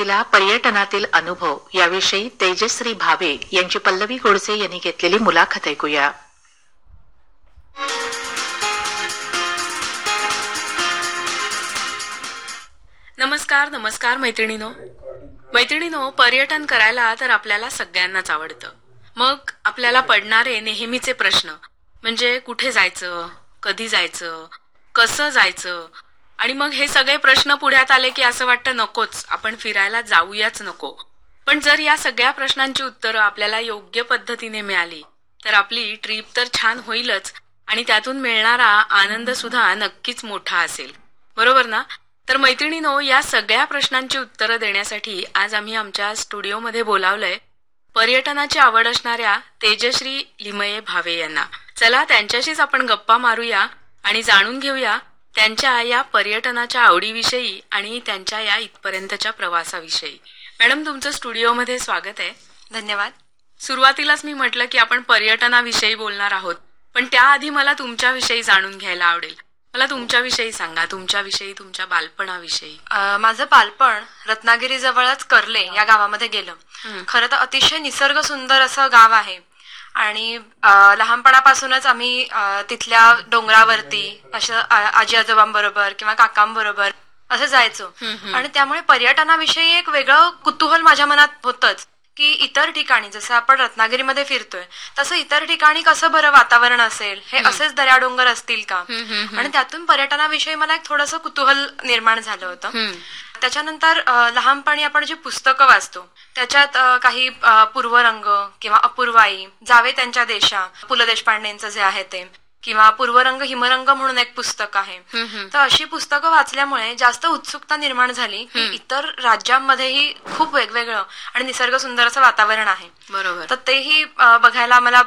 सुरुवातीला पर्यटनातील अनुभव याविषयी तेजश्री भावे यांची पल्लवी गोडसे यांनी घेतलेली मुलाखत ऐकूया. नमस्कार नमस्कार मैत्रिणीनो. मैत्रिणीनो पर्यटन करायला तर आपल्याला सगळ्यांनाच आवडतं. मग आपल्याला पडणारे नेहमीचे प्रश्न म्हणजे कुठे जायचं कधी जायचं कसं जायचं आणि मग हे सगळे प्रश्न पुढ्यात आले की असं वाटतं नकोच आपण फिरायला जाऊयाच नको. पण जर या सगळ्या प्रश्नांची उत्तरं आपल्याला योग्य पद्धतीने मिळाली तर आपली ट्रिप तर छान होईलच आणि त्यातून मिळणारा आनंद सुद्धा नक्कीच मोठा असेल. बरोबर ना? तर मैत्रिणीनो या सगळ्या प्रश्नांची उत्तरं देण्यासाठी आज आम्ही आमच्या स्टुडिओमध्ये बोलावलंय पर्यटनाची आवड असणाऱ्या तेजश्री लिमये भावे यांना. चला त्यांच्याशीच आपण गप्पा मारूया आणि जाणून घेऊया त्यांच्या या पर्यटनाच्या आवडीविषयी आणि त्यांच्या या इथपर्यंतच्या प्रवासाविषयी. मॅडम तुमचं स्टुडिओमध्ये स्वागत आहे. धन्यवाद. सुरुवातीलाच मी म्हटलं की आपण पर्यटनाविषयी बोलणार आहोत पण त्याआधी मला तुमच्याविषयी जाणून घ्यायला आवडेल. मला तुमच्याविषयी सांगा तुमच्याविषयी तुमच्या बालपणाविषयी. माझं बालपण रत्नागिरी जवळच कर्ले या गावामध्ये गेलं. खरं तर अतिशय निसर्ग सुंदर असं गाव आहे. आणि लहानपणापासूनच आम्ही तिथल्या डोंगरावरती असं आ- आजी आजोबांबरोबर किंवा काकांबरोबर असं जायचो. आणि त्यामुळे पर्यटनाविषयी एक वेगळं कुतूहल माझ्या मनात होतच की इतर ठिकाणी जसं आपण रत्नागिरीमध्ये फिरतोय तसं इतर ठिकाणी कसं बरं वातावरण असेल हे असेच दर्या डोंगर असतील का. आणि त्यातून पर्यटनाविषयी मला एक थोडंसं कुतूहल निर्माण झालं होतं. त्याच्यानंतर लहानपणी आपण जी पुस्तकं वाचतो त्याच्यात काही पूर्वरंग किंवा अपूर्वाई जावे त्यांच्या देशा पु ल देशपांडेंचं जे आहे ते किंवा पूर्वरंग हिमरंग म्हणून एक पुस्तक आहे. तर अशी पुस्तकं वाचल्यामुळे जास्त उत्सुकता निर्माण झाली की इतर राज्यांमध्येही खूप वेगवेगळं आणि निसर्ग सुंदर असं वातावरण आहे. बरोबर. तर तेही बघायला मला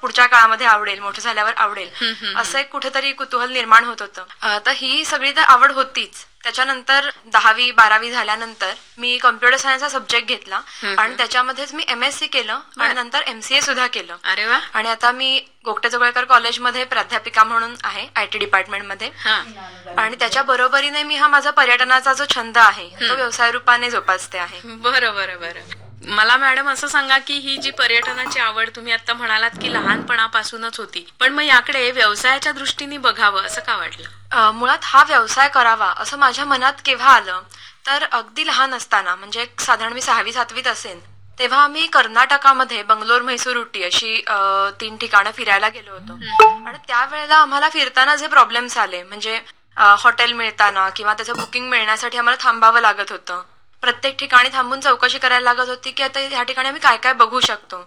पुढच्या काळामध्ये आवडेल मोठं झाल्यावर आवडेल. असं एक कुठेतरी कुतूहल निर्माण होत होतं. तर ही सगळी तर आवड होतीच. त्याच्यानंतर दहावी बारावी झाल्यानंतर मी कम्प्युटर सायन्सचा सब्जेक्ट घेतला. आणि त्याच्यामध्येच मी एम एस सी केलं आणि नंतर एमसीए सुद्धा केलं. अरे वा. आणि आता मी गोगटे जोगळेकर कॉलेजमध्ये प्राध्यापिका म्हणून आहे आय टी डिपार्टमेंटमध्ये. आणि त्याच्या बरोबरीने मी हा माझा पर्यटनाचा जो छंद आहे तो व्यवसाय रूपाने जोपासते आहे. बरं बरं बरं. मला मॅडम असं सांगा की ही जी पर्यटनाची आवड तुम्ही आता म्हणालात की लहानपणापासूनच होती पण मग याकडे व्यवसायाच्या दृष्टीने बघावं असं का वाटलं? मुळात हा व्यवसाय करावा असं माझ्या मनात केव्हा आलं तर अगदी लहान असताना म्हणजे साधारण मी सहावी सातवीत असेल तेव्हा आम्ही कर्नाटकामध्ये बंगलोर म्हैसूर उटी अशी तीन ठिकाणं फिरायला गेलो होतो. आणि त्यावेळेला आम्हाला फिरताना जे प्रॉब्लेम्स आले म्हणजे हॉटेल मिळताना किंवा त्याचं बुकिंग मिळण्यासाठी आम्हाला थांबावं लागत होतं. प्रत्येक ठिकाणी थांबून चौकशी करायला लागत होती की आता ह्या ठिकाणी आम्ही काय काय बघू शकतो.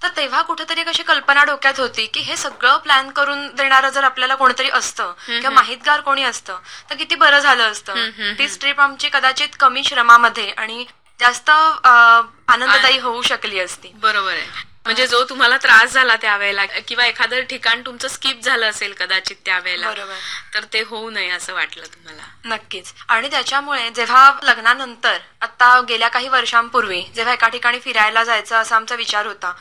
तर तेव्हा कुठेतरी एक अशी कल्पना डोक्यात होती की हे सगळं प्लॅन करून देणारं जर आपल्याला कोणीतरी असतं किंवा माहितगार कोणी असतं तर किती बरं झालं असतं. ती ट्रिप आमची कदाचित कमी श्रमामध्ये आणि जास्त आनंददायी होऊ शकली असती. बरोबर आहे. म्हणजे जो तुम्हाला त्रास झाला त्यावेळेला किंवा एखादं ठिकाण तुमचं स्किप झालं असेल कदाचित त्यावेळेला बरोबर. तर ते होऊ नये असं वाटलं तुम्हाला नक्कीच आणि त्याच्यामुळे जेव्हा लग्नानंतर आता गेल्या काही वर्षांपूर्वी जेव्हा एका ठिकाणी फिरायला जायचं असा आमचा विचार होता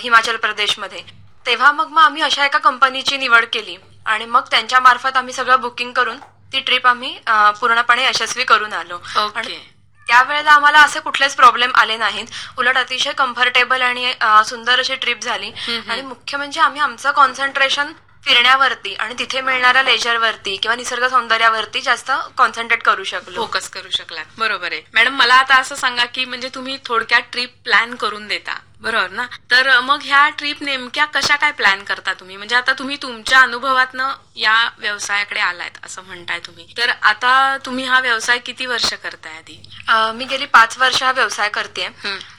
हिमाचल प्रदेशमध्ये तेव्हा मग मग आम्ही अशा एका कंपनीची निवड केली आणि मग त्यांच्या मार्फत आम्ही सगळं बुकिंग करून ती ट्रिप आम्ही पूर्णपणे यशस्वी करून आलो. आणि त्यावेळेला आम्हाला असे कुठलेच प्रॉब्लेम आले नाहीत. उलट अतिशय कम्फर्टेबल आणि सुंदर अशी ट्रिप झाली. आणि मुख्य म्हणजे आम्ही आमचं कॉन्सन्ट्रेशन फिरण्यावरती आणि तिथे मिळणाऱ्या लेजरवरती किंवा निसर्ग सौंदर्यावरती जास्त कॉन्सन्ट्रेट करू शकलो. फोकस करू शकलात. बरोबर आहे. मॅडम मला आता असं सांगा की म्हणजे तुम्ही थोडक्यात ट्रिप प्लॅन करून देता. बरोबर ना? तर मग ह्या ट्रिप नेमक्या कशा काय प्लॅन करता तुम्ही? म्हणजे आता तुम्ही तुमच्या अनुभवातनं या व्यवसायाकडे आलायत असं म्हणताय तुम्ही. तर आता तुम्ही हा व्यवसाय किती वर्ष करताय आधी? मी गेली पाच वर्ष हा व्यवसाय करते.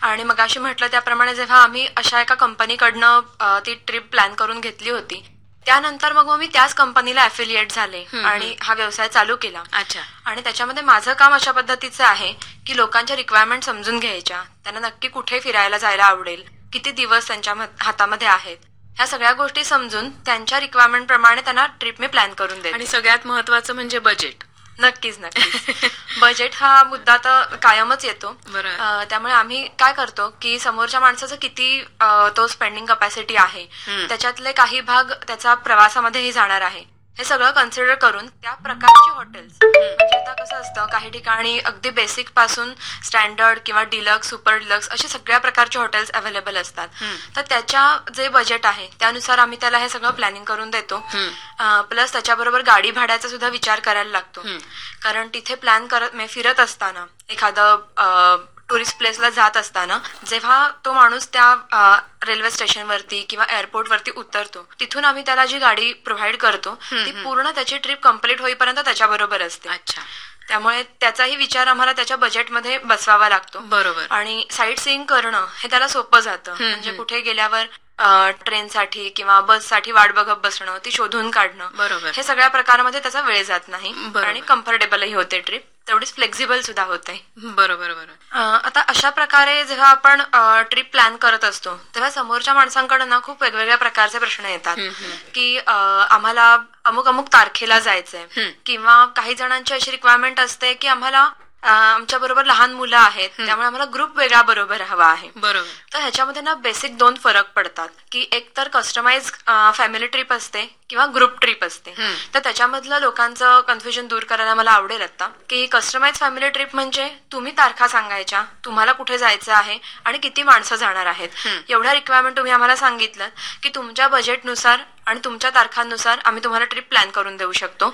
आणि मग अशी म्हटलं त्याप्रमाणे जेव्हा आम्ही अशा एका कंपनीकडनं ती ट्रिप प्लॅन करून घेतली होती त्यानंतर मग मी त्याच कंपनीला अफिलिएट झाले आणि हा व्यवसाय चालू केला. अच्छा. आणि त्याच्यामध्ये माझं काम अशा पद्धतीचं आहे की लोकांच्या रिक्वायरमेंट समजून घ्यायच्या. त्यांना नक्की कुठे फिरायला जायला आवडेल किती दिवस त्यांच्या मध- हातामध्ये आहेत ह्या सगळ्या गोष्टी समजून त्यांच्या रिक्वायरमेंट प्रमाणे त्यांना ट्रिप मी प्लॅन करून देते. आणि सगळ्यात महत्वाचं म्हणजे बजेट नक्कीच नक्कीच बजेट हा मुद्दा तर कायमच येतो. अं, त्यामुळे आम्ही काय करतो की समोरच्या माणसाचं किती अं, तो स्पेंडिंग कपॅसिटी आहे. त्याच्यातले काही भाग त्याचा प्रवासामध्येही जाणार आहे हे सगळं कन्सिडर करून त्या प्रकारची हॉटेल्स म्हणजे आता कसं असतं काही ठिकाणी अगदी बेसिकपासून स्टँडर्ड किंवा डिलक्स सुपर डिलक्स असे सगळ्या प्रकारचे हॉटेल्स अवेलेबल असतात. तर त्याच्या जे बजेट आहे त्यानुसार आम्ही त्याला हे सगळं प्लॅनिंग करून देतो. प्लस त्याच्याबरोबर गाडी भाड्याचा सुद्धा विचार करायला लागतो. कारण तिथे प्लॅन करत म्हणजे फिरत असताना एखादं टुरिस्ट प्लेसला जात असताना जेव्हा तो माणूस त्या रेल्वे स्टेशनवरती किंवा एअरपोर्टवरती उतरतो तिथून आम्ही त्याला जी गाडी प्रोव्हाइड करतो ती पूर्ण त्याची ट्रिप कंप्लीट होईपर्यंत त्याच्याबरोबर असते. अच्छा. त्यामुळे त्याचाही विचार आम्हाला त्याच्या बजेटमध्ये बसवावा लागतो. बरोबर. आणि साईट सीइंग करणं हे त्याला सोपं जातं. म्हणजे कुठे गेल्यावर ट्रेनसाठी किंवा बससाठी वाट बघत बसणं ती शोधून काढणं बरोबर. हे सगळ्या प्रकारामध्ये त्याचा वेळ जात नाही. आणि कम्फर्टेबलही होते ट्रिप तेवढीच फ्लेक्झिबल सुद्धा होते. बरोबर बरोबर. आता अशा प्रकारे जेव्हा आपण ट्रिप प्लॅन करत असतो तेव्हा समोरच्या माणसांकडून ना खूप वेगवेगळ्या प्रकारचे प्रश्न येतात. की आम्हाला अमुक अमुक तारखेला जायचंय. किंवा काही जणांची अशी रिक्वायरमेंट असते की आम्हाला आमच्या बरोबर लहान मुलं आहेत त्यामुळे आम्हाला ग्रुप वेगळा बरोबर हवा आहे. बरोबर. तर ह्याच्यामध्ये ना बेसिक दोन फरक पडतात की एक तर कस्टमाइज फॅमिली ट्रिप असते किंवा ग्रुप ट्रिप असते. तर त्याच्यामधलं लोकांचं कन्फ्युजन दूर करायला मला आवडेल आता की कस्टमाइज फॅमिली ट्रिप म्हणजे तुम्ही तारखा सांगायच्या तुम्हाला कुठे जायचं आहे आणि किती माणसं जाणार आहेत. एवढ्या रिक्वायरमेंट तुम्ही आम्हाला सांगितलं की तुमच्या बजेटनुसार आणि तुमच्या तारखांनुसार आम्ही तुम्हाला ट्रिप प्लॅन करून देऊ शकतो.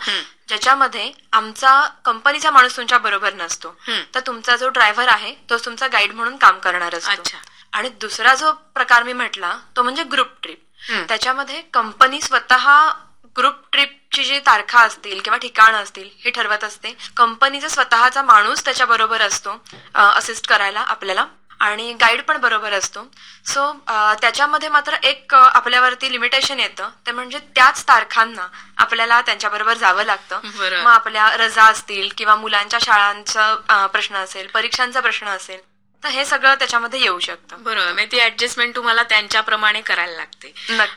ज्याच्यामध्ये आमचा कंपनीचा माणूस तुमच्या बरोबर नसतो. तर तुमचा जो ड्रायव्हर आहे तो तुमचा गाईड म्हणून काम करणार असतो. अच्छा. आणि दुसरा जो प्रकार मी म्हटला तो म्हणजे ग्रुप ट्रिप त्याच्यामध्ये कंपनी स्वतः ग्रुप ट्रिपची जी तारखा असतील किंवा ठिकाणं असतील हे ठरवत असते. कंपनीचा स्वतःचा माणूस त्याच्या बरोबर असतो असिस्ट करायला आपल्याला आणि गाईड पण बरोबर असतो. सो त्याच्यामध्ये मात्र एक आपल्यावरती लिमिटेशन येतं. ते म्हणजे त्याच तारखांना आपल्याला त्यांच्याबरोबर जावं लागतं. मग आपल्या रजा असतील किंवा मुलांच्या शाळांचा प्रश्न असेल परीक्षांचा प्रश्न असेल तर हे सगळं त्याच्यामध्ये येऊ शकतं. बरोबर. म्हणजे ती ऍडजस्टमेंट तुम्हाला त्यांच्याप्रमाणे करायला लागते.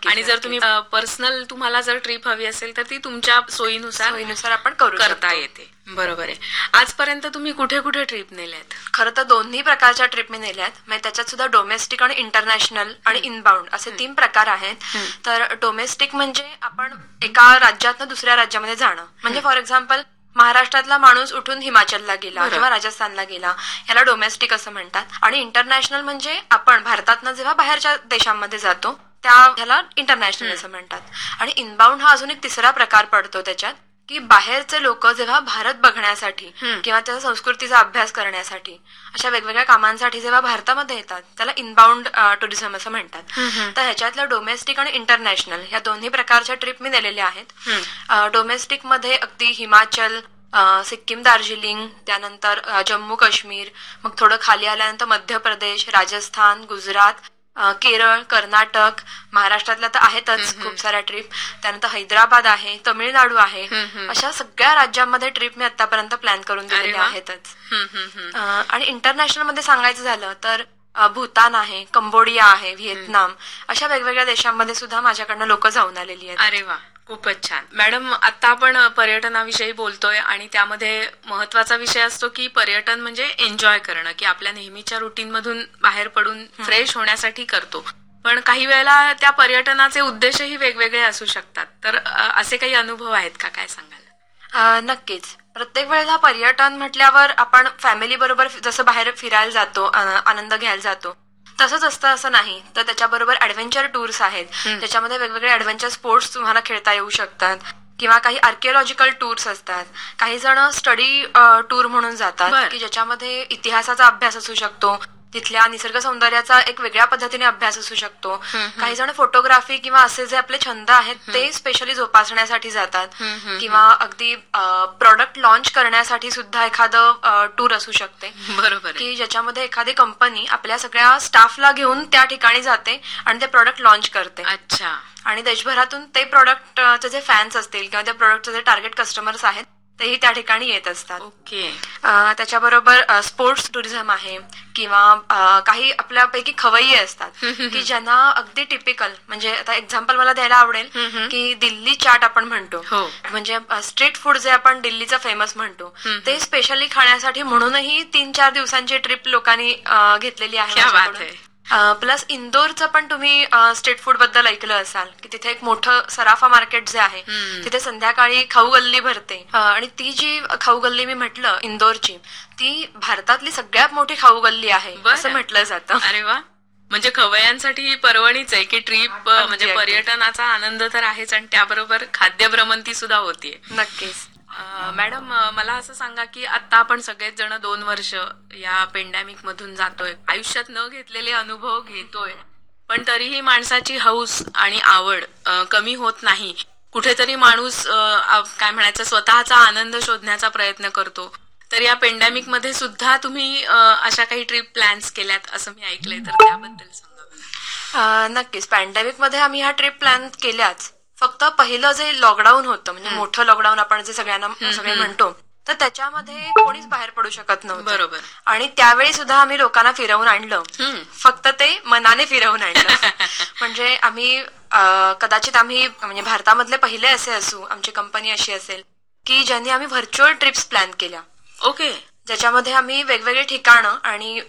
आणि जर तुम्ही पर्सनल तुम्हाला जर ट्रिप हवी असेल तर ती तुमच्या सोयीनुसार सोयीनुसार आपण करू करता. येते. बरोबर आहे. आजपर्यंत तुम्ही कुठे कुठे ट्रिप नेल्यात? खरं तर दोन्ही प्रकारच्या ट्रिप मी नेल्यात. म्हणजे त्याच्यात सुद्धा डोमेस्टिक आणि इंटरनॅशनल आणि इनबाउंड असे तीन प्रकार आहेत. तर डोमेस्टिक म्हणजे आपण एका राज्यातनं दुसऱ्या राज्यामध्ये जाणं. म्हणजे फॉर एक्झाम्पल महाराष्ट्रातला माणूस उठून हिमाचलला गेला. किंवा राजस्थानला गेला याला डोमेस्टिक असं म्हणतात. आणि इंटरनॅशनल म्हणजे आपण भारतातनं जेव्हा बाहेरच्या देशांमध्ये जातो त्या ह्याला इंटरनॅशनल असं म्हणतात. आणि इनबाउंड हा अजून एक तिसरा प्रकार पडतो त्याच्यात. की बाहेरचे लोक जेव्हा भारत बघण्यासाठी किंवा त्या संस्कृतीचा अभ्यास करण्यासाठी अशा वेगवेगळ्या कामांसाठी जेव्हा भारतामध्ये येतात त्याला इनबाउंड टुरिझम असं म्हणतात. तर ह्याच्यातलं डोमेस्टिक आणि इंटरनॅशनल या दोन्ही प्रकारच्या ट्रिप मी नेलेल्या आहेत. डोमेस्टिकमध्ये अगदी हिमाचल सिक्कीम दार्जिलिंग त्यानंतर जम्मू काश्मीर मग थोडं खाली आल्यानंतर मध्य प्रदेश राजस्थान गुजरात केरळ कर्नाटक महाराष्ट्रातल्या तर आहेतच खूप साऱ्या ट्रिप त्यानंतर हैदराबाद आहे तमिळनाडू आहे. अशा सगळ्या राज्यांमध्ये ट्रिप मी आतापर्यंत प्लॅन करून दिलेल्या. आहेतच. आणि इंटरनॅशनलमध्ये सांगायचं झालं तर भूतान आहे कंबोडिया आहे व्हिएतनाम अशा वेगवेगळ्या देशांमध्ये सुद्धा माझ्याकडनं लोक जाऊन आलेली आहेत. अरे वा खूपच छान. मॅडम आता आपण पर्यटनाविषयी बोलतोय आणि त्यामध्ये महत्त्वाचा विषय असतो की पर्यटन म्हणजे एन्जॉय करणं की आपल्या नेहमीच्या रुटीन मधून बाहेर पडून फ्रेश होण्यासाठी करतो. पण काही वेळेला त्या पर्यटनाचे उद्देशही वेगवेगळे असू शकतात. तर असे काही अनुभव आहेत का? काय सांगाल? नक्कीच. प्रत्येक वेळेला पर्यटन म्हटल्यावर आपण फॅमिली बरोबर जसं बाहेर फिरायला जातो आनंद घ्यायला जातो तसंच असतं असं नाही. तर त्याच्याबरोबर ऍडव्हेंचर टूर्स आहेत. त्याच्यामध्ये वेगवेगळे ऍडव्हेंचर स्पोर्ट्स तुम्हाला खेळता येऊ शकतात. किंवा काही आर्किओलॉजिकल टूर्स असतात. काही जण स्टडी टूर म्हणून जातात. की ज्याच्यामध्ये इतिहासाचा अभ्यास असू शकतो. तिथल्या निसर्ग सौंदर्याचा एक वेगळ्या पद्धतीने अभ्यास असू शकतो. काही जण फोटोग्राफी किंवा असे जे आपले छंद आहेत ते स्पेशली जोपासण्यासाठी जातात. किंवा अगदी प्रॉडक्ट लॉन्च करण्यासाठी सुद्धा एखादं टूर असू शकते. बरोबर की ज्याच्यामध्ये एखादी कंपनी आपल्या सगळ्या स्टाफला घेऊन त्या ठिकाणी जाते आणि ते प्रॉडक्ट लॉन्च करते. अच्छा. आणि देशभरातून ते प्रॉडक्टचे जे फॅन्स असतील किंवा त्या प्रॉडक्टचे जे टार्गेट कस्टमर्स आहेत तेही त्या ठिकाणी येत असतात. ओके. त्याच्याबरोबर स्पोर्ट्स टुरिझम आहे किंवा काही आपल्यापैकी खवय्ये असतात की ज्यांना अगदी टिपिकल म्हणजे आता एक्झाम्पल मला द्यायला आवडेल की दिल्ली चाट आपण म्हणतो. हो. म्हणजे स्ट्रीट फूड जे आपण दिल्लीचं फेमस म्हणतो ते स्पेशली खाण्यासाठी म्हणूनही तीन चार दिवसांची ट्रिप लोकांनी घेतलेली आहे. प्लस इंदोरचं पण तुम्ही स्ट्रीट फूडबद्दल ऐकलं असाल की तिथे एक मोठं सराफा मार्केट जे आहे तिथे संध्याकाळी खाऊ गल्ली भरते. आणि ती जी खाऊ गल्ली मी म्हटलं इंदोरची ती भारतातली सगळ्यात मोठी खाऊ गल्ली आहे. असं म्हटलं जातं. अरे वा. म्हणजे खवयांसाठी ही पर्वणीच आहे की ट्रिप म्हणजे. पर्यटनाचा आनंद तर आहेच आणि त्याबरोबर खाद्य भ्रमंती सुद्धा होतीये. नक्कीच. मॅडम मला असं सांगा की आता आपण सगळेच जण दोन वर्ष या पेंडॅमिक मधून जातोय. आयुष्यात न घेतलेले अनुभव घेतोय. पण तरीही माणसाची हौस आणि आवड कमी होत नाही. कुठेतरी माणूस काय म्हणायचं स्वतःचा आनंद शोधण्याचा प्रयत्न करतो. तर या पेंडॅमिकमध्ये सुद्धा तुम्ही अशा काही ट्रिप प्लॅन्स केल्यात असं मी ऐकलंय तर त्याबद्दल सांगा नक्कीच. पॅन्डेमिकमध्ये आम्ही ह्या ट्रिप प्लॅन केल्याच. फक्त पहिलं जे लॉकडाऊन होतं म्हणजे मोठं लॉकडाऊन आपण जे सगळ्यांना सगळे म्हणतो तर त्याच्यामध्ये कोणीच बाहेर पडू शकत नव्हतं. बरोबर. आणि त्यावेळी सुद्धा आम्ही लोकांना फिरवून आणलं. फक्त ते मनाने फिरवून आणलं. म्हणजे आम्ही कदाचित आम्ही म्हणजे भारतामधले पहिले असे असू आमची कंपनी अशी असेल की ज्यांनी आम्ही व्हर्च्युअल ट्रिप्स प्लॅन केल्या. ओके. ज्याच्यामध्ये आम्ही वेगवेगळे ठिकाणं आणि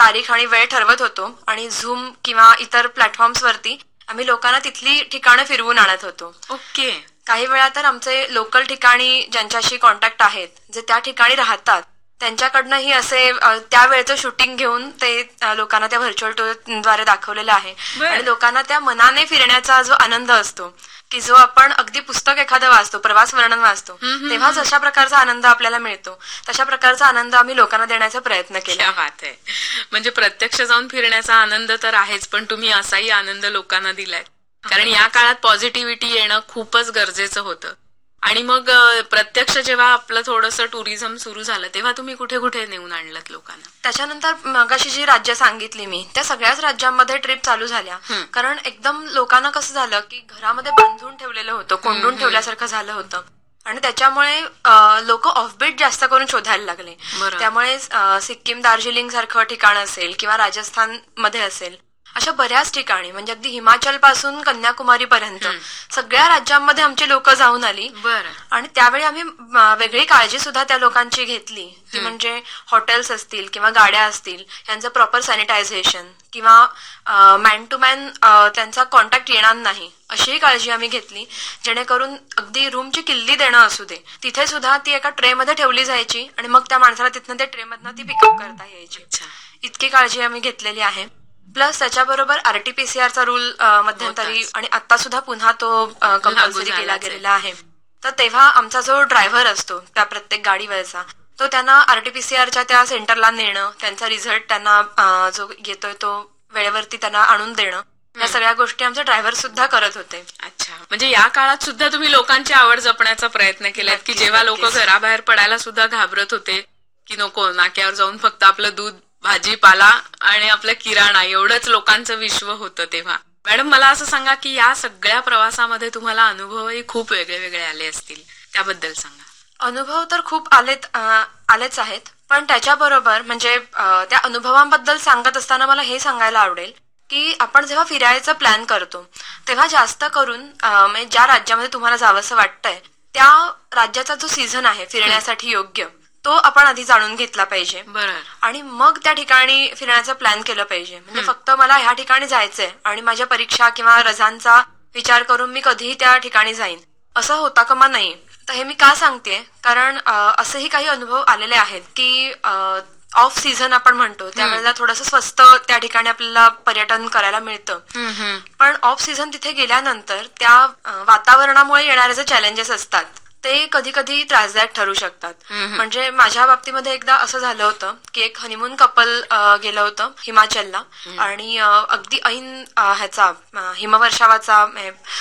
तारीख आणि वेळ ठरवत होतो आणि झूम किंवा इतर प्लॅटफॉर्म्स वरती आम्ही लोकांना तिथली ठिकाणं फिरवून आणत होतो. ओके. काही वेळा तर आमचे लोकल ठिकाणी ज्यांच्याशी कॉन्टॅक्ट आहेत जे त्या ठिकाणी राहतात त्यांच्याकडनंही असे अ, त्या वेळेचं शूटिंग घेऊन ते लोकांना त्या व्हर्च्युअल टूरद्वारे दाखवलेलं आहे. आणि लोकांना त्या मनाने फिरण्याचा जो आनंद असतो की जो आपण अगदी पुस्तक एखादं वाचतो प्रवास वर्णन वाचतो तेव्हा जशा प्रकारचा आनंद आपल्याला मिळतो. तशा प्रकारचा आनंद आम्ही लोकांना देण्याचा प्रयत्न केला. आहे. म्हणजे प्रत्यक्ष जाऊन फिरण्याचा आनंद तर आहेच पण तुम्ही असाही आनंद लोकांना दिलाय. कारण या काळात पॉझिटिव्हिटी येणं खूपच गरजेचं होतं. आणि मग प्रत्यक्ष जेव्हा आपलं थोडंसं टुरिझम सुरू झालं तेव्हा तुम्ही कुठे कुठे नेऊन आणलं लोकांना? त्याच्यानंतर मगाशी जी राज्य सांगितली मी त्या सगळ्याच राज्यांमध्ये ट्रिप चालू झाल्या. कारण एकदम लोकांना कसं झालं की घरामध्ये बांधून ठेवलेलं होतं कोंडून ठेवल्यासारखं झालं होतं. आणि त्याच्यामुळे लोक ऑफबीट जास्त करून शोधायला लागले. त्यामुळे सिक्कीम दार्जिलिंग सारखं ठिकाण असेल किंवा राजस्थानमध्ये असेल अशा बऱ्याच ठिकाणी म्हणजे अगदी हिमाचलपासून कन्याकुमारी पर्यंत सगळ्या राज्यांमध्ये आमची लोक जाऊन आली. बरं. आणि त्यावेळी आम्ही वेगळी काळजी सुद्धा त्या लोकांची घेतली ती म्हणजे हॉटेल्स असतील किंवा गाड्या असतील यांचं प्रॉपर सॅनिटायझेशन किंवा मॅन टू मॅन त्यांचा कॉन्टॅक्ट येणार नाही अशीही काळजी आम्ही घेतली. जेणेकरून अगदी रूमची किल्ली देणं असू दे तिथे सुद्धा ती एका ट्रेमध्ये ठेवली जायची आणि मग त्या माणसाला तिथनं त्या ट्रेमधनं ती पिकअप करता यायची. इतकी काळजी आम्ही घेतलेली आहे. प्लस त्याच्याबरोबर आरटीपीसीआरचा रूल मध्यंतरी. आणि आता सुद्धा पुन्हा तो कंपल्सरी केला. गेलेला आहे तर तेव्हा आमचा जो ड्रायव्हर असतो त्या प्रत्येक गाडीवरचा तो त्यांना आरटीपीसीआरच्या त्या सेंटरला नेणं त्यांचा रिझल्ट त्यांना जो येतोय तो वेळेवरती त्यांना आणून देणं या सगळ्या गोष्टी आमचे ड्रायव्हर सुद्धा करत होते अच्छा म्हणजे या काळात सुद्धा तुम्ही लोकांची आवड जपण्याचा प्रयत्न केलात की जेव्हा लोक. घराबाहेर पडायला सुद्धा घाबरत होते की नको नाक्यावर जाऊन फक्त आपलं दूध भाजीपाला आणि आपलं किराणा एवढंच लोकांचं विश्व होतं तेव्हा. मॅडम मला असं सांगा की या सगळ्या प्रवासामध्ये तुम्हाला अनुभवही खूप वेगळे वेगळे आले असतील. त्याबद्दल सांगा. अनुभव तर खूप आलेत आलेच आहेत. पण त्याच्याबरोबर म्हणजे त्या अनुभवांबद्दल सांगत असताना मला हे सांगायला आवडेल की आपण जेव्हा फिरायचा प्लॅन करतो तेव्हा जास्त करून म्हणजे ज्या राज्यामध्ये तुम्हाला जावंसं वाटतंय त्या राज्याचा जो सीझन आहे फिरण्यासाठी योग्य तो आपण आधी जाणून घेतला पाहिजे. आणि मग त्या ठिकाणी फिरण्याचा प्लॅन केलं पाहिजे. म्हणजे फक्त मला ह्या ठिकाणी जायचंय आणि माझ्या परीक्षा किंवा रजांचा विचार करून मी कधीही त्या ठिकाणी जाईन. असं होता कामा नाही. तर हे मी का सांगते कारण असेही काही अनुभव आलेले आहेत की ऑफ सीझन आपण म्हणतो त्यावेळेला थोडंसं स्वस्त त्या ठिकाणी आपल्याला पर्यटन करायला मिळतं. पण ऑफ सीझन तिथे गेल्यानंतर त्या वातावरणामुळे येणारे जे चॅलेंजेस असतात ते कधी कधी त्रासदायक ठरू शकतात. म्हणजे माझ्या बाबतीमध्ये एकदा असं झालं होतं की एक हनीमून कपल गेलं होतं हिमाचलला. आणि अगदी ऐन ह्याचा हिमवर्षावाचा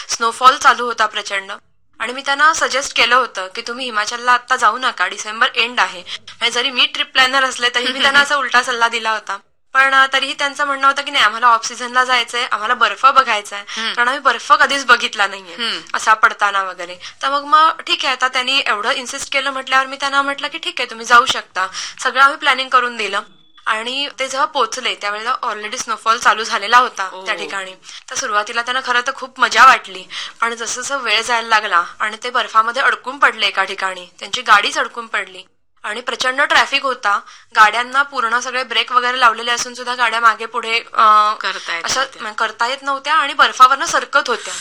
स्नोफॉल चालू होता प्रचंड. आणि मी त्यांना सजेस्ट केलं होतं की तुम्ही हिमाचलला आता जाऊ नका डिसेंबर एंड आहे. म्हणजे जरी मी ट्रिप प्लॅनर असले तरी मी त्यांना असा उलटा सल्ला दिला होता. पण तरीही त्यांचं म्हणणं होतं की नाही आम्हाला ऑफ सीझनला जायचंय आम्हाला बर्फ बघायचा आहे कारण आम्ही बर्फ कधीच बघितला नाहीये असा पडताना वगैरे. तर मग मग ठीक आहे आता त्यांनी एवढं इन्सिस्ट केलं म्हटल्यावर मी त्यांना म्हटलं की ठीक आहे तुम्ही जाऊ शकता. सगळं आम्ही प्लॅनिंग करून दिलं. आणि ते जेव्हा पोहोचले त्यावेळेला ऑलरेडी स्नोफॉल चालू झालेला होता त्या ठिकाणी. तर सुरुवातीला त्यांना खरं तर खूप मजा वाटली. पण जसं जसं वेळ जायला लागला आणि ते बर्फामध्ये अडकून पडले एका ठिकाणी त्यांची गाडीच अडकून पडली. आणि प्रचंड ट्रॅफिक होता. गाड्यांना पूर्ण सगळे ब्रेक वगैरे लावलेले असून सुद्धा गाड्या मागे पुढे अं, करता येत नव्हत्या. आणि बर्फावरनं सरकत होत्या.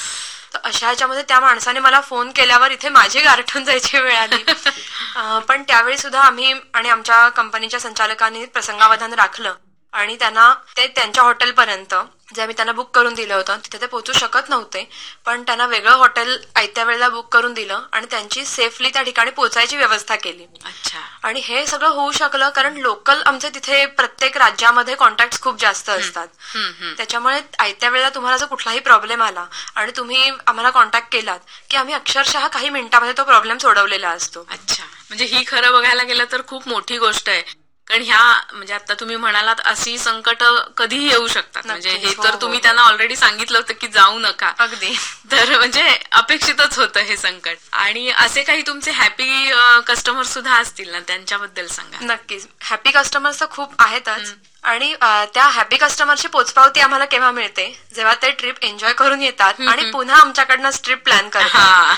तर अशा ह्याच्यामध्ये त्या माणसाने मला फोन केल्यावर इथे माझी गारठून जायची वेळ आली. पण त्यावेळी सुद्धा आम्ही आणि आमच्या कंपनीच्या संचालकांनी प्रसंगावधान राखलं. आणि त्यांना ते त्यांच्या हॉटेलपर्यंत जे आम्ही त्यांना बुक करून दिलं होतं तिथे ते पोहोचू शकत नव्हते. पण त्यांना वेगळं हॉटेल आयत्या वेळेला बुक करून दिलं आणि त्यांची सेफली त्या ठिकाणी पोहोचायची व्यवस्था केली. अच्छा. आणि हे सगळं होऊ शकलं कारण लोकल आमचे तिथे प्रत्येक राज्यामध्ये कॉन्टॅक्ट खूप जास्त असतात. त्याच्यामुळे आयत्या वेळेला तुम्हाला जर कुठलाही प्रॉब्लेम आला आणि तुम्ही आम्हाला कॉन्टॅक्ट केलात की आम्ही अक्षरशः काही मिनिटामध्ये तो प्रॉब्लेम सोडवलेला असतो. अच्छा. म्हणजे ही खरं बघायला गेलं तर खूप मोठी गोष्ट आहे. कारण ह्या म्हणजे आता तुम्ही म्हणालात अशी संकट कधीही येऊ शकतात. म्हणजे हे नक्कीच, हो, तर हो. तुम्ही त्यांना ऑलरेडी सांगितलं होतं की जाऊ नका. अगदी. तर म्हणजे अपेक्षितच होतं हे संकट. आणि असे काही तुमचे हॅपी कस्टमर सुद्धा असतील ना त्यांच्याबद्दल सांगा. नक्कीच. हॅपी कस्टमर्स तर खूप आहेतच. आणि त्या हॅपी कस्टमरची पोचपावती आम्हाला केव्हा मिळते? जेव्हा ते ट्रिप एन्जॉय करून येतात आणि पुन्हा आमच्याकडनं ट्रिप प्लॅन करतात. हा.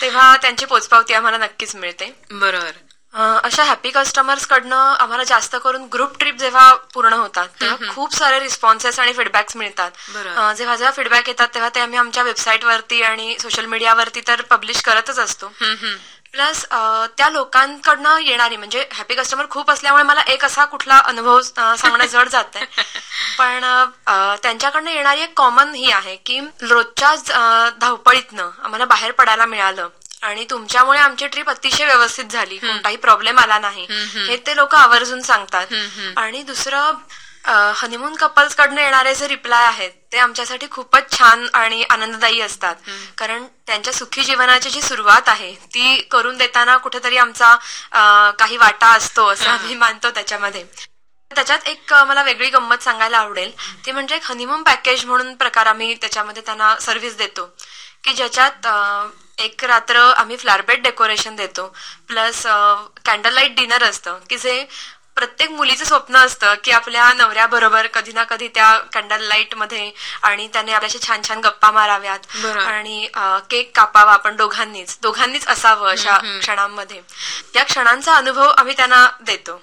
तेव्हा त्यांची पोचपावती आम्हाला नक्कीच मिळते. बरोबर. अशा हॅपी कस्टमर्स कडनं आम्हाला जास्त करून ग्रुप ट्रिप जेव्हा पूर्ण होतात तेव्हा खूप सारे रिस्पॉन्सेस आणि फीडबॅक्स मिळतात. जेव्हा जेव्हा फीडबॅक येतात तेव्हा ते आम्ही आमच्या वेबसाईटवरती आणि सोशल मीडियावरती तर पब्लिश करतच असतो. प्लस त्या लोकांकडनं येणारी म्हणजे हॅपी कस्टमर खूप असल्यामुळे मला एक असा कुठला अनुभव सांगणं जड जात आहे पण त्यांच्याकडनं येणारी एक कॉमन ही आहे की रोजच्या धावपळीतनं आम्हाला बाहेर पडायला मिळालं. आणि तुमच्यामुळे आमची ट्रिप अतिशय व्यवस्थित झाली. कोणताही प्रॉब्लेम आला नाही. हे ते लोक आवर्जून सांगतात. आणि दुसरं हनीमून कपल्स कडनं येणारे जे रिप्लाय आहेत ते आमच्यासाठी खूपच छान आणि आनंददायी असतात. कारण त्यांच्या सुखी जीवनाची जी सुरुवात आहे ती करून देताना कुठेतरी आमचा काही वाटा असतो असं आम्ही मानतो त्याच्यामध्ये. त्याच्यात एक मला वेगळी गंमत सांगायला आवडेल. ती म्हणजे एक हनीमून पॅकेज म्हणून प्रकार आम्ही त्याच्यामध्ये त्यांना सर्व्हिस देतो. की ज्याच्यात एक रात्र आम्ही फ्लारबेड डेकोरेशन देतो. प्लस कॅन्डल लाइट डिनर असतं की जे प्रत्येक मुलीचं स्वप्न असतं की आपल्या नवऱ्याबरोबर कधी ना कधी त्या कॅन्डल लाइटमध्ये आणि त्याने आपल्याशी छान छान गप्पा माराव्यात. आणि केक कापावा आपण दोघांनीच. दोघांनीच असावं अशा क्षणांमध्ये. या क्षणांचा अनुभव आम्ही त्यांना देतो.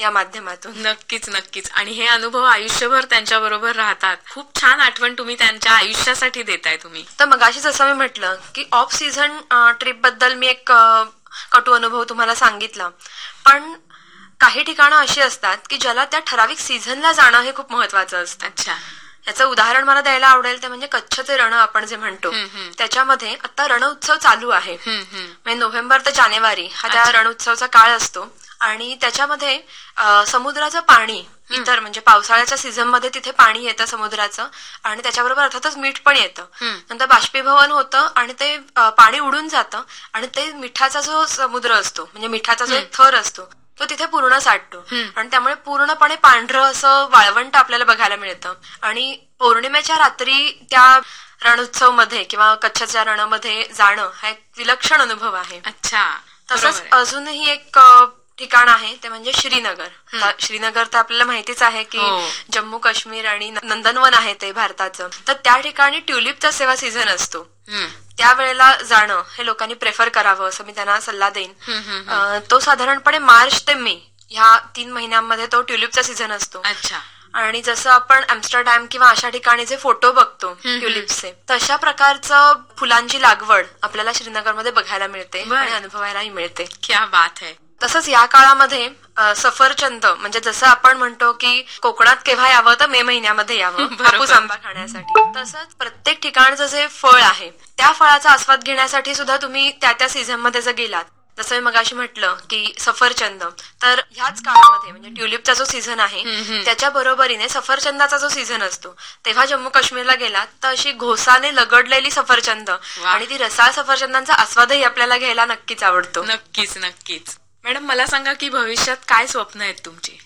या माध्यमातून. नक्कीच नक्कीच. आणि हे अनुभव आयुष्यभर त्यांच्या बरोबर राहतात. खूप छान आठवण तुम्ही त्यांच्या आयुष्यासाठी देताय तुम्ही. तर मगाशी जसं मी म्हटलं की ऑफ सीझन ट्रिपबद्दल मी एक कटू अनुभव तुम्हाला सांगितला. पण काही ठिकाणं अशी असतात की ज्याला त्या ठराविक सीझनला जाणं हे खूप महत्वाचं असतं. अच्छा. याचं उदाहरण मला द्यायला आवडेल ते म्हणजे कच्छचे रण आपण जे म्हणतो त्याच्यामध्ये आता रण उत्सव चालू आहे. म्हणजे नोव्हेंबर ते जानेवारी हा त्या रण उत्सवचा काळ असतो. आणि त्याच्यामध्ये समुद्राचं पाणी इतर म्हणजे पावसाळ्याच्या सीझनमध्ये तिथे पाणी येतं समुद्राचं आणि त्याच्याबरोबर अर्थातच मीठ पण येतं. नंतर बाष्पीभवन होतं आणि ते पाणी उडून जातं आणि ते मिठाचा जो समुद्र असतो म्हणजे मिठाचा जो एक थर असतो तो तिथे पूर्ण साठतो. आणि त्यामुळे पूर्णपणे पांढरं असं वाळवंट आपल्याला बघायला मिळतं. आणि पौर्णिमेच्या रात्री त्या रणोत्सवमध्ये किंवा कच्छच्या रणामध्ये जाणं हा एक विलक्षण अनुभव आहे. अच्छा. तसंच. अजूनही एक ठिकाण आहे ते म्हणजे श्रीनगर. श्रीनगर तर आपल्याला माहितीच आहे की हो. जम्मू काश्मीर आणि नंदनवन आहे ते भारताचं. तर त्या ठिकाणी ट्युलिपचा सेवा सीझन असतो. त्यावेळेला जाणं हे लोकांनी प्रेफर करावं असं मी त्यांना सल्ला देईन. तो साधारणपणे मार्च ते मे ह्या तीन महिन्यांमध्ये तो ट्युलिपचा सीझन असतो. अच्छा. आणि जसं आपण एम्स्टरडॅम किंवा अशा ठिकाणी जे फोटो बघतो ट्युलिप्सचे तशा प्रकारचं फुलांची लागवड आपल्याला श्रीनगरमध्ये बघायला मिळते. आणि अनुभवायलाही मिळते. क्या बात है तसंच या काळामध्ये सफरचंद म्हणजे जसं आपण म्हणतो की कोकणात केव्हा यावं तर मे महिन्यामध्ये यावं. हापूस आंबा खाण्यासाठी. तसंच प्रत्येक ठिकाणचं जे फळ आहे त्या फळाचा आस्वाद घेण्यासाठी सुद्धा तुम्ही त्या त्या सीझनमध्ये जर गेलात जसं मी मगाशी म्हटलं की सफरचंद तर ह्याच काळामध्ये म्हणजे ट्युलिपचा जो सीझन आहे त्याच्या बरोबरीने सफरचंदाचा जो सीझन असतो तेव्हा जम्मू काश्मीरला गेलात तर अशी घोसाने लगडलेली सफरचंद आणि ती रसाळ सफरचंदांचा आस्वादही आपल्याला घ्यायला नक्कीच आवडतो. नक्कीच नक्कीच. मॅडम मला सांगा की भविष्यात काय स्वप्न आहेत तुमची?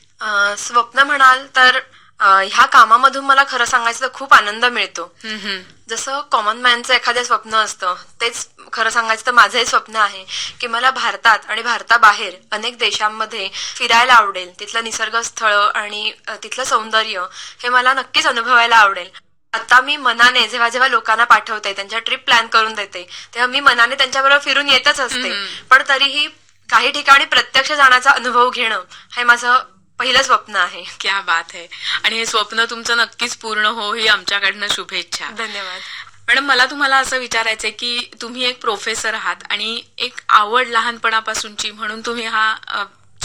स्वप्न म्हणाल तर ह्या कामामधून मला खरं सांगायचं तर खूप आनंद मिळतो. जसं कॉमन मॅनचं एखादं स्वप्न असतं तेच खरं सांगायचं तर माझंही स्वप्न आहे की मला भारतात आणि भारताबाहेर अनेक देशांमध्ये फिरायला आवडेल. तिथलं निसर्ग स्थळ आणि तिथलं सौंदर्य हे मला नक्कीच अनुभवायला आवडेल. आता मी मनाने जेव्हा जेव्हा लोकांना पाठवते त्यांच्या ट्रिप प्लॅन करून देते तेव्हा मी मनाने त्यांच्याबरोबर फिरून येतच असते. पण तरीही काही ठिकाणी प्रत्यक्ष जाण्याचा अनुभव घेणं हे माझं पहिलं स्वप्न आहे. क्या बात आहे आणि हे स्वप्न तुमचं नक्कीच पूर्ण हो ही आमच्याकडनं शुभेच्छा. धन्यवाद. मॅडम मला तुम्हाला असं विचारायचंय की तुम्ही एक प्रोफेसर आहात आणि एक आवड लहानपणापासूनची म्हणून तुम्ही हा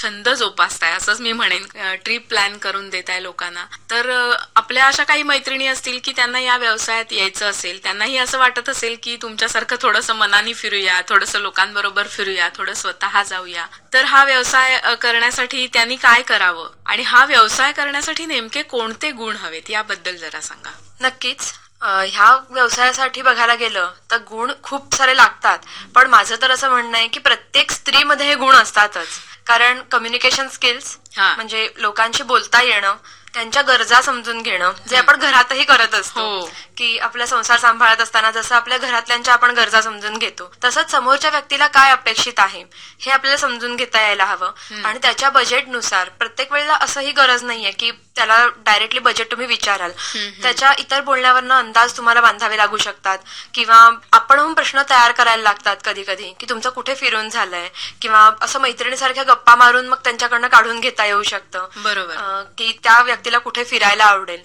छंद जोपासताय असंच मी म्हणेन ट्रिप प्लॅन करून देताय लोकांना. तर आपल्या अशा काही मैत्रिणी असतील की त्यांना या व्यवसायात यायचं असेल त्यांनाही असं वाटत असेल की तुमच्यासारखं थोडंसं मनाने फिरूया थोडंसं लोकांबरोबर फिरूया थोडं स्वतः जाऊया. तर हा व्यवसाय करण्यासाठी त्यांनी काय करावं? आणि हा व्यवसाय करण्यासाठी नेमके कोणते गुण हवेत? याबद्दल जरा सांगा. नक्कीच. ह्या व्यवसायासाठी बघायला गेलं तर गुण खूप सारे लागतात. पण माझं तर असं म्हणणं आहे की प्रत्येक स्त्रीमध्ये हे गुण असतातच. कारण कम्युनिकेशन स्किल्स हा. म्हणजे लोकांशी बोलता येणं त्यांच्या गरजा समजून घेणं जे आपण घरातही करत असतो हो. की आपला संसार सांभाळत असताना जसं आपल्या घरातल्यांच्या आपण गरजा समजून घेतो तसंच समोरच्या व्यक्तीला काय अपेक्षित आहे हे आपल्याला समजून घेता यायला हवं आणि त्याच्या बजेटनुसार प्रत्येक वेळेला असंही गरज नाहीये की त्याला डायरेक्टली बजेट तुम्ही विचाराल. त्याच्या इतर बोलण्यावरनं अंदाज तुम्हाला बांधावे लागू शकतात. किंवा आपणहून प्रश्न तयार करायला लागतात कधी कधी की तुमचं कुठे फिरून झालंय? किंवा असं मैत्रिणीसारख्या गप्पा मारून मग त्यांच्याकडनं काढून घेता येऊ शकतं. बरोबर. की त्या व्यक्तीला कुठे फिरायला आवडेल.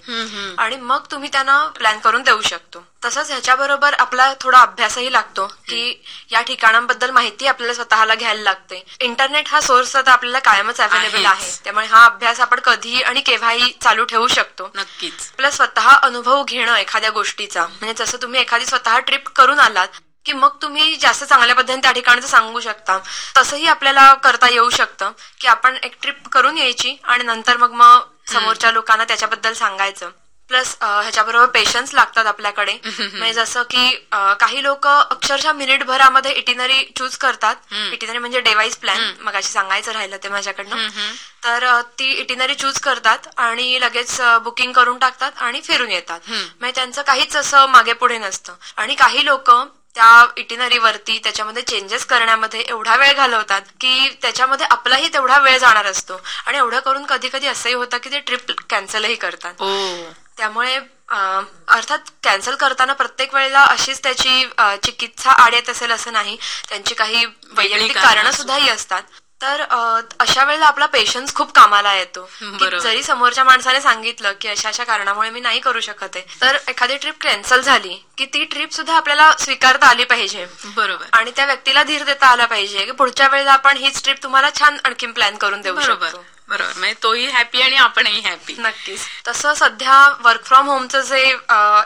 आणि मग तुम्ही त्यांना प्लॅन करून देऊ शकतो. तसंच ह्याच्याबरोबर आपला थोडा अभ्यासही लागतो की या ठिकाणांबद्दल माहिती आपल्याला स्वतःला घ्यायला लागते. इंटरनेट हा सोर्स आता आपल्याला कायमच अवेलेबल. आहे. त्यामुळे हा अभ्यास आपण कधी आणि केव्हाही चालू ठेवू शकतो. नक्कीच. आपला स्वतः अनुभव घेणं एखाद्या गोष्टीचा म्हणजे जसं तुम्ही एखादी स्वतः ट्रिप करून आलात की मग तुम्ही जास्त चांगल्या पद्धतीने त्या ठिकाणचं सांगू शकता. तसंही आपल्याला करता येऊ शकतं की आपण एक ट्रिप करून यायची आणि नंतर मग मग समोरच्या लोकांना त्याच्याबद्दल सांगायचं. प्लस ह्याच्याबरोबर पेशन्स लागतात आपल्याकडे. म्हणजे जसं की काही लोक अक्षरशः मिनिटभरामध्ये इटिनरी चूज करतात. इटिनरी म्हणजे डेवाईस प्लॅन मग सांगायचं राहिलं ते माझ्याकडनं. तर ती इटिनरी चूज करतात आणि लगेच बुकिंग करून टाकतात आणि फिरून येतात. म्हणजे त्यांचं काहीच असं मागे पुढे नसतं. आणि काही लोक त्या इटिनरी वरती त्याच्यामध्ये चेंजेस करण्यामध्ये एवढा वेळ घालवतात की त्याच्यामध्ये आपलाही तेवढा वेळ जाणार असतो. आणि एवढं करून कधी कधी असंही होतं की ते ट्रिप कॅन्सलही करतात. त्यामुळे अर्थात कॅन्सल करताना प्रत्येक वेळेला अशीच त्याची चिकित्सा आड येत असेल असं नाही. त्यांची काही वैयक्तिक कारणं सुद्धाही असतात. तर अशा वेळेला आपला पेशन्स खूप कामाला येतो. जरी समोरच्या माणसाने सांगितलं की अशा अशा कारणामुळे मी नाही करू शकत आहे. तर एखादी ट्रिप कॅन्सल झाली की ती ट्रिप सुद्धा आपल्याला स्वीकारता आली पाहिजे. बरोबर. आणि त्या व्यक्तीला धीर देता आला पाहिजे की पुढच्या वेळेला आपण हीच ट्रिप तुम्हाला छान आणखी प्लॅन करून देऊ शकतो. बरोबर. म्हणजे तोही हॅपी आणि आपणही हॅपी नक्कीच. तसं सध्या वर्क फ्रॉम होमचं जे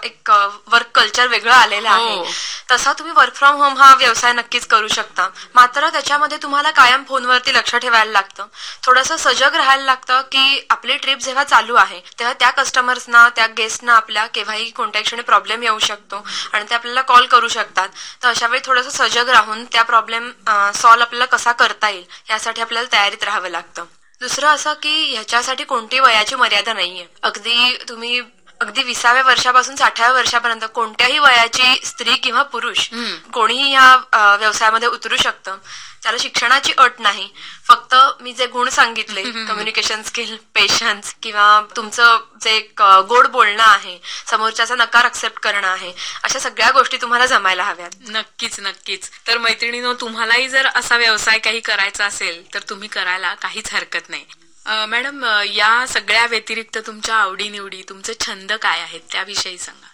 एक वर्क कल्चर वेगळं आलेलं हो. आहे तसा तुम्ही वर्क फ्रॉम होम हा व्यवसाय नक्कीच करू शकता. मात्र त्याच्यामध्ये तुम्हाला कायम फोनवरती लक्ष ठेवायला लागतं. थोडंसं सजग राहायला लागतं की आपली ट्रिप जेव्हा चालू आहे तेव्हा त्या कस्टमर्सना त्या गेस्टना आपल्या केव्हाही कोणत्या क्षणी प्रॉब्लेम येऊ शकतो आणि ते आपल्याला कॉल करू शकतात. तर अशा वेळी थोडंसं सजग राहून त्या प्रॉब्लेम सॉल्व्ह आपल्याला कसा करता येईल यासाठी आपल्याला तयारीत राहावं लागतं. दुसरं असं की ह्याच्यासाठी कोणती वयाची मर्यादा नाहीये. अगदी तुम्ही अगदी विसाव्या वर्षापासून साठाव्या वर्षापर्यंत कोणत्याही वयाची स्त्री किंवा पुरुष कोणीही या अ, व्यवसायामध्ये उतरू शकतं. त्याला शिक्षणाची अट नाही. फक्त मी जे गुण सांगितले कम्युनिकेशन स्किल पेशन्स किंवा तुमचं जे गोड बोलणं आहे समोरच्याचा नकार एक्सेप्ट करणं आहे अशा सगळ्या गोष्टी तुम्हाला जमायला हव्यात. नक्कीच नक्कीच. तर मैत्रिणीनो तुम्हालाही जर असा व्यवसाय काही करायचा असेल तर तुम्ही करायला काहीच हरकत नाही. मॅडम या सगळ्या व्यतिरिक्त तुमच्या आवडीनिवडी तुमचे छंद काय आहेत त्याविषयी सांगा.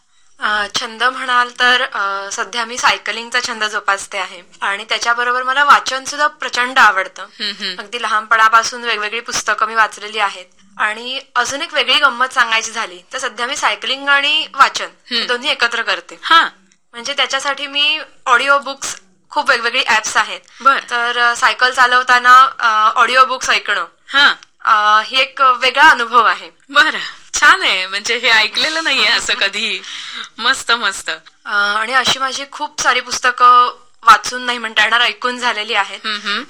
छंद म्हणाल तर सध्या मी सायकलिंगचा छंद जोपासते आहे. आणि त्याच्याबरोबर मला वाचन सुद्धा प्रचंड आवडतं. अगदी लहानपणापासून वेगवेगळी पुस्तकं मी वाचलेली आहेत. आणि अजून एक वेगळी गंमत सांगायची झाली तर सध्या मी सायकलिंग आणि वाचन दोन्ही एकत्र करते. म्हणजे त्याच्यासाठी मी ऑडिओ बुक्स खूप वेगवेगळी ऍप्स आहेत. तर सायकल चालवताना ऑडिओ बुक्स ऐकणं. हा एक वेगळा अनुभव आहे. बर. छान आहे. म्हणजे हे ऐकलेलं नाहीये असं कधी मस्त मस्त. आणि अशी माझी खूप सारी पुस्तकं वाचून नाही म्हणता येणार ऐकून झालेली आहेत.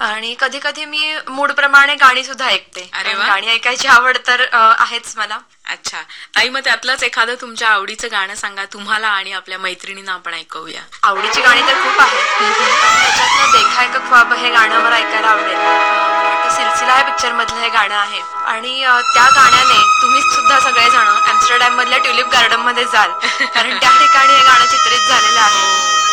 आणि कधी कधी मी मूड प्रमाणे गाणी सुद्धा ऐकते. अरे. गाणी ऐकायची आवड तर आहेच मला. अच्छा. ताई मग त्यातलंच एखादं तुमच्या आवडीचं गाणं सांगा. तुम्हाला आणि आपल्या मैत्रिणींना आपण ऐकवूया. आवडीची गाणी तर खूप आहेत. देखा एक ख्वाब हे गाणं मला ऐकायला आवडेल. सिलसिला या पिक्चर मधलं हे गाणं आहे. आणि त्या गाण्याने तुम्ही सुद्धा सगळेजण एम्स्टरडॅम मधल्या ट्युलिप गार्डनमध्ये जाल. कारण त्या ठिकाणी हे गाणं चित्रित झालेलं आहे.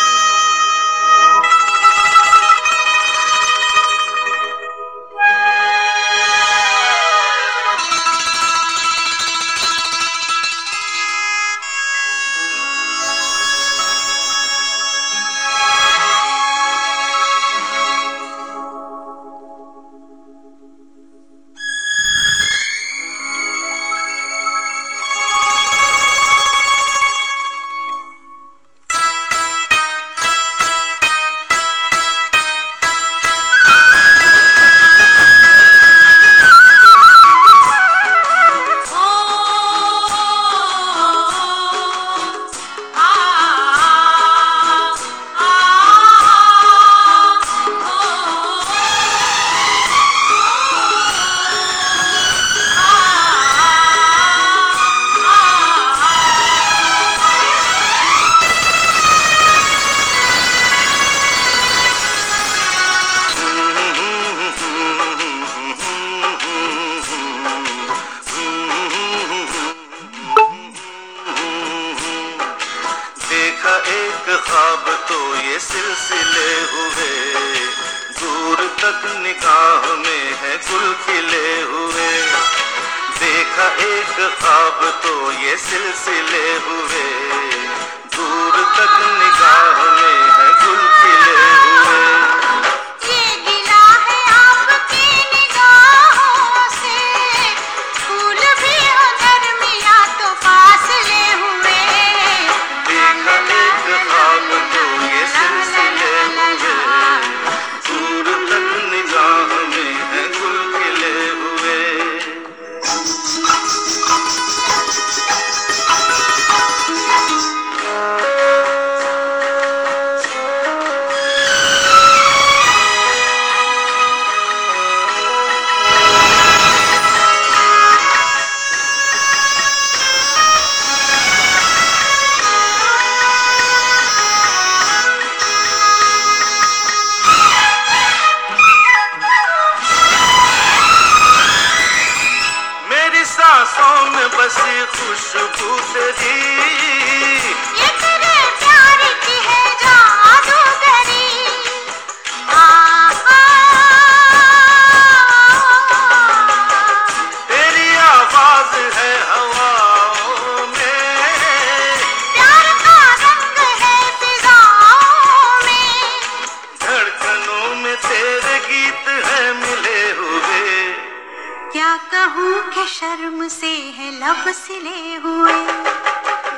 शर्म से है लब सिले हुए।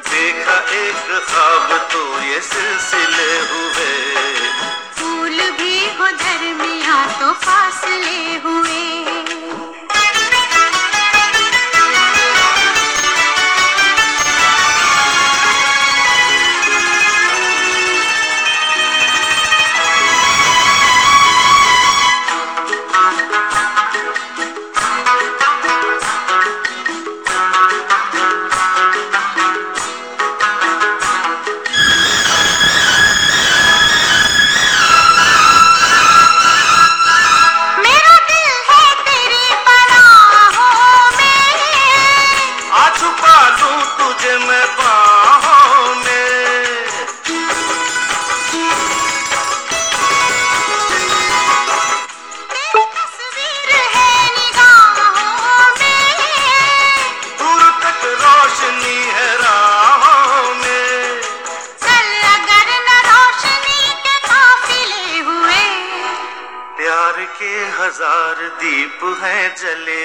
देखा एक खाब तो ये सिलसिले हुए। दीप है जले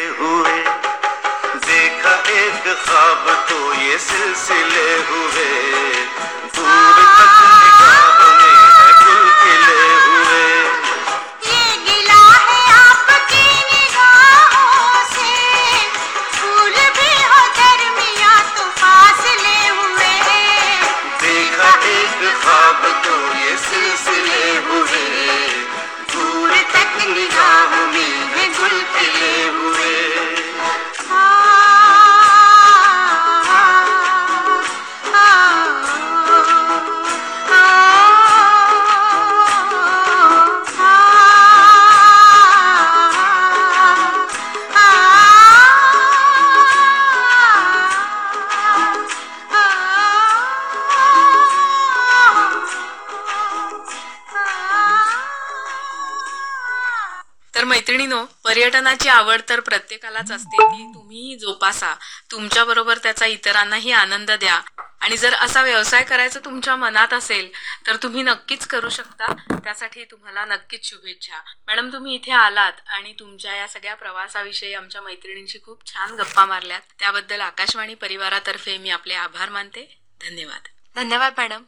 पर्यटनाची आवड तर प्रत्येकालाच असते की तुम्हीही जोपासा. तुमच्याबरोबर त्याचा इतरांनाही आनंद द्या. आणि जर असा व्यवसाय करायचा तुमच्या मनात असेल तर तुम्ही नक्कीच करू शकता. त्यासाठी तुम्हाला नक्कीच शुभेच्छा. मॅडम तुम्ही इथे आलात आणि तुमच्या या सगळ्या प्रवासाविषयी आमच्या मैत्रिणींशी खूप छान गप्पा मारल्यात. त्याबद्दल आकाशवाणी परिवारातर्फे मी आपले आभार मानते. धन्यवाद. धन्यवाद मॅडम.